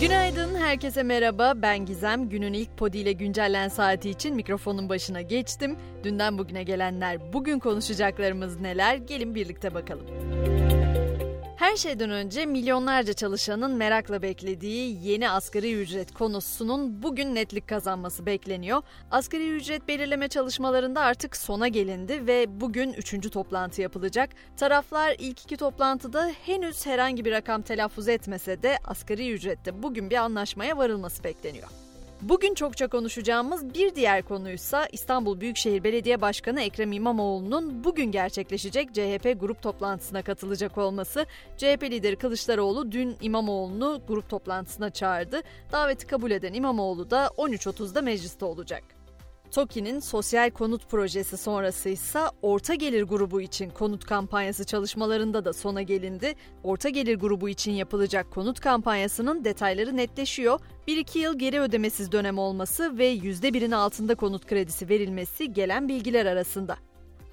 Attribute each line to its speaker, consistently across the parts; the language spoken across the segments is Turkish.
Speaker 1: Günaydın, herkese merhaba. Ben Gizem. Günün ilk podi ile güncellen saati için mikrofonun başına geçtim. Dünden bugüne gelenler, bugün konuşacaklarımız neler? Gelin birlikte bakalım. Her şeyden önce milyonlarca çalışanın merakla beklediği yeni asgari ücret konusunun bugün netlik kazanması bekleniyor. Asgari ücret belirleme çalışmalarında artık sona gelindi ve bugün üçüncü toplantı yapılacak. Taraflar ilk iki toplantıda henüz herhangi bir rakam telaffuz etmese de asgari ücrette bugün bir anlaşmaya varılması bekleniyor. Bugün çokça konuşacağımız bir diğer konuysa İstanbul Büyükşehir Belediye Başkanı Ekrem İmamoğlu'nun bugün gerçekleşecek CHP grup toplantısına katılacak olması. CHP lideri Kılıçdaroğlu dün İmamoğlu'nu grup toplantısına çağırdı. Daveti kabul eden İmamoğlu da 13.30'da mecliste olacak. TOKİ'nin sosyal konut projesi sonrası ise orta gelir grubu için konut kampanyası çalışmalarında da sona gelindi. Orta gelir grubu için yapılacak konut kampanyasının detayları netleşiyor. 1-2 yıl geri ödemesiz dönem olması ve %1'in altında konut kredisi verilmesi gelen bilgiler arasında.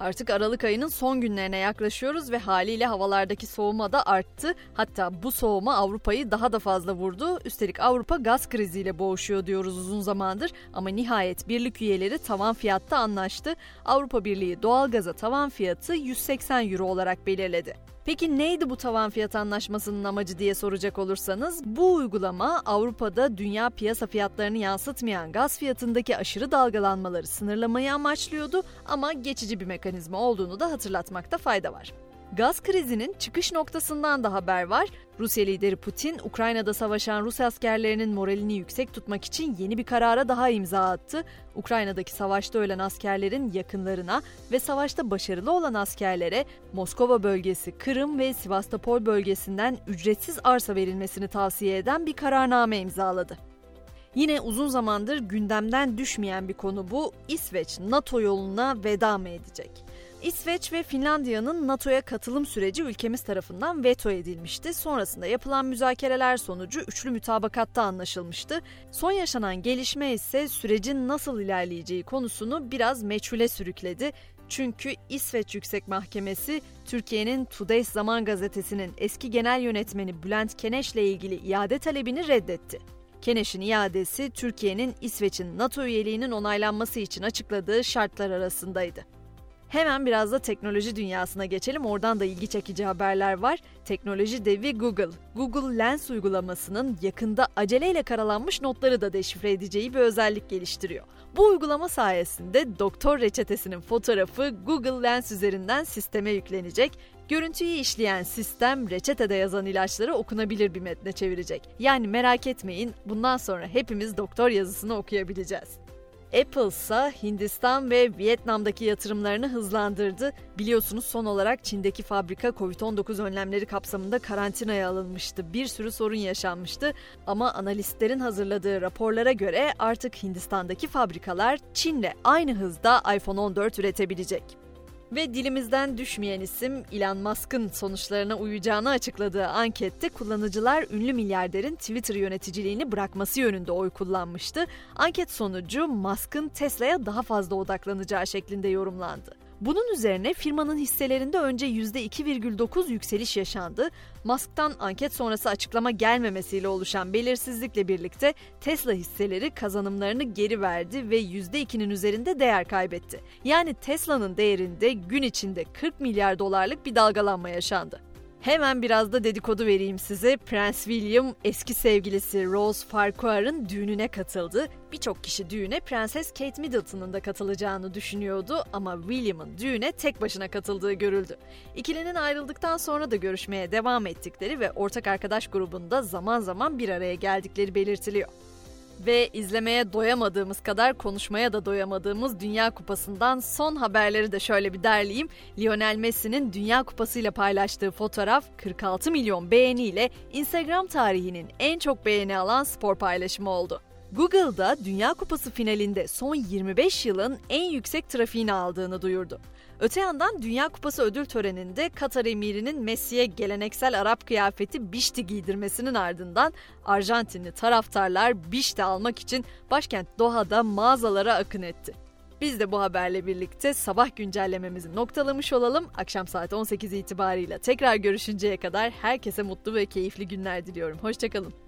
Speaker 1: Artık Aralık ayının son günlerine yaklaşıyoruz ve haliyle havalardaki soğuma da arttı. Hatta bu soğuma Avrupa'yı daha da fazla vurdu. Üstelik Avrupa gaz kriziyle boğuşuyor diyoruz uzun zamandır ama nihayet birlik üyeleri tavan fiyatta anlaştı. Avrupa Birliği doğalgaza tavan fiyatı 180 euro olarak belirledi. Peki neydi bu tavan fiyat anlaşmasının amacı diye soracak olursanız bu uygulama Avrupa'da dünya piyasa fiyatlarını yansıtmayan gaz fiyatındaki aşırı dalgalanmaları sınırlamayı amaçlıyordu ama geçici bir mekanizma olduğunu da hatırlatmakta fayda var. Gaz krizinin çıkış noktasından da haber var. Rusya lideri Putin, Ukrayna'da savaşan Rus askerlerinin moralini yüksek tutmak için yeni bir karara daha imza attı. Ukrayna'daki savaşta ölen askerlerin yakınlarına ve savaşta başarılı olan askerlere Moskova bölgesi, Kırım ve Sivastopol bölgesinden ücretsiz arsa verilmesini tavsiye eden bir kararname imzaladı. Yine uzun zamandır gündemden düşmeyen bir konu bu. İsveç NATO yoluna veda mı edecek? İsveç ve Finlandiya'nın NATO'ya katılım süreci ülkemiz tarafından veto edilmişti. Sonrasında yapılan müzakereler sonucu üçlü mütabakatta anlaşılmıştı. Son yaşanan gelişme ise sürecin nasıl ilerleyeceği konusunu biraz meçhule sürükledi. Çünkü İsveç Yüksek Mahkemesi Türkiye'nin Today Zaman gazetesinin eski genel yönetmeni Bülent Keneş ile ilgili iade talebini reddetti. Keneş'in iadesi Türkiye'nin İsveç'in NATO üyeliğinin onaylanması için açıkladığı şartlar arasındaydı. Hemen biraz da teknoloji dünyasına geçelim. Oradan da ilgi çekici haberler var. Teknoloji devi Google, Google Lens uygulamasının yakında aceleyle karalanmış notları da deşifre edeceği bir özellik geliştiriyor. Bu uygulama sayesinde doktor reçetesinin fotoğrafı Google Lens üzerinden sisteme yüklenecek. Görüntüyü işleyen sistem reçetede yazan ilaçları okunabilir bir metne çevirecek. Yani merak etmeyin bundan sonra hepimiz doktor yazısını okuyabileceğiz. Apple ise Hindistan ve Vietnam'daki yatırımlarını hızlandırdı. Biliyorsunuz son olarak Çin'deki fabrika Covid-19 önlemleri kapsamında karantinaya alınmıştı. Bir sürü sorun yaşanmıştı ama analistlerin hazırladığı raporlara göre artık Hindistan'daki fabrikalar Çin'le aynı hızda iPhone 14 üretebilecek. Ve dilimizden düşmeyen isim Elon Musk'ın sonuçlarına uyacağını açıkladığı ankette kullanıcılar ünlü milyarderin Twitter yöneticiliğini bırakması yönünde oy kullanmıştı. Anket sonucu Musk'ın Tesla'ya daha fazla odaklanacağı şeklinde yorumlandı. Bunun üzerine firmanın hisselerinde önce %2,9 yükseliş yaşandı. Musk'tan anket sonrası açıklama gelmemesiyle oluşan belirsizlikle birlikte Tesla hisseleri kazanımlarını geri verdi ve %2'nin üzerinde değer kaybetti. Yani Tesla'nın değerinde gün içinde 40 milyar dolarlık bir dalgalanma yaşandı. Hemen biraz da dedikodu vereyim size. Prens William eski sevgilisi Rose Farquhar'ın düğününe katıldı. Birçok kişi düğüne Prenses Kate Middleton'ın da katılacağını düşünüyordu ama William'ın düğüne tek başına katıldığı görüldü. İkilinin ayrıldıktan sonra da görüşmeye devam ettikleri ve ortak arkadaş grubunda zaman zaman bir araya geldikleri belirtiliyor. Ve izlemeye doyamadığımız kadar konuşmaya da doyamadığımız Dünya Kupası'ndan son haberleri de şöyle bir derleyeyim. Lionel Messi'nin Dünya Kupası ile paylaştığı fotoğraf 46 milyon beğeniyle Instagram tarihinin en çok beğeni alan spor paylaşımı oldu. Google'da Dünya Kupası finalinde son 25 yılın en yüksek trafiğini aldığını duyurdu. Öte yandan Dünya Kupası ödül töreninde Katar emirinin Messi'ye geleneksel Arap kıyafeti bişti giydirmesinin ardından Arjantinli taraftarlar bişti almak için başkent Doha'da mağazalara akın etti. Biz de bu haberle birlikte sabah güncellememizi noktalamış olalım. Akşam saat 18 itibariyle tekrar görüşünceye kadar herkese mutlu ve keyifli günler diliyorum. Hoşçakalın.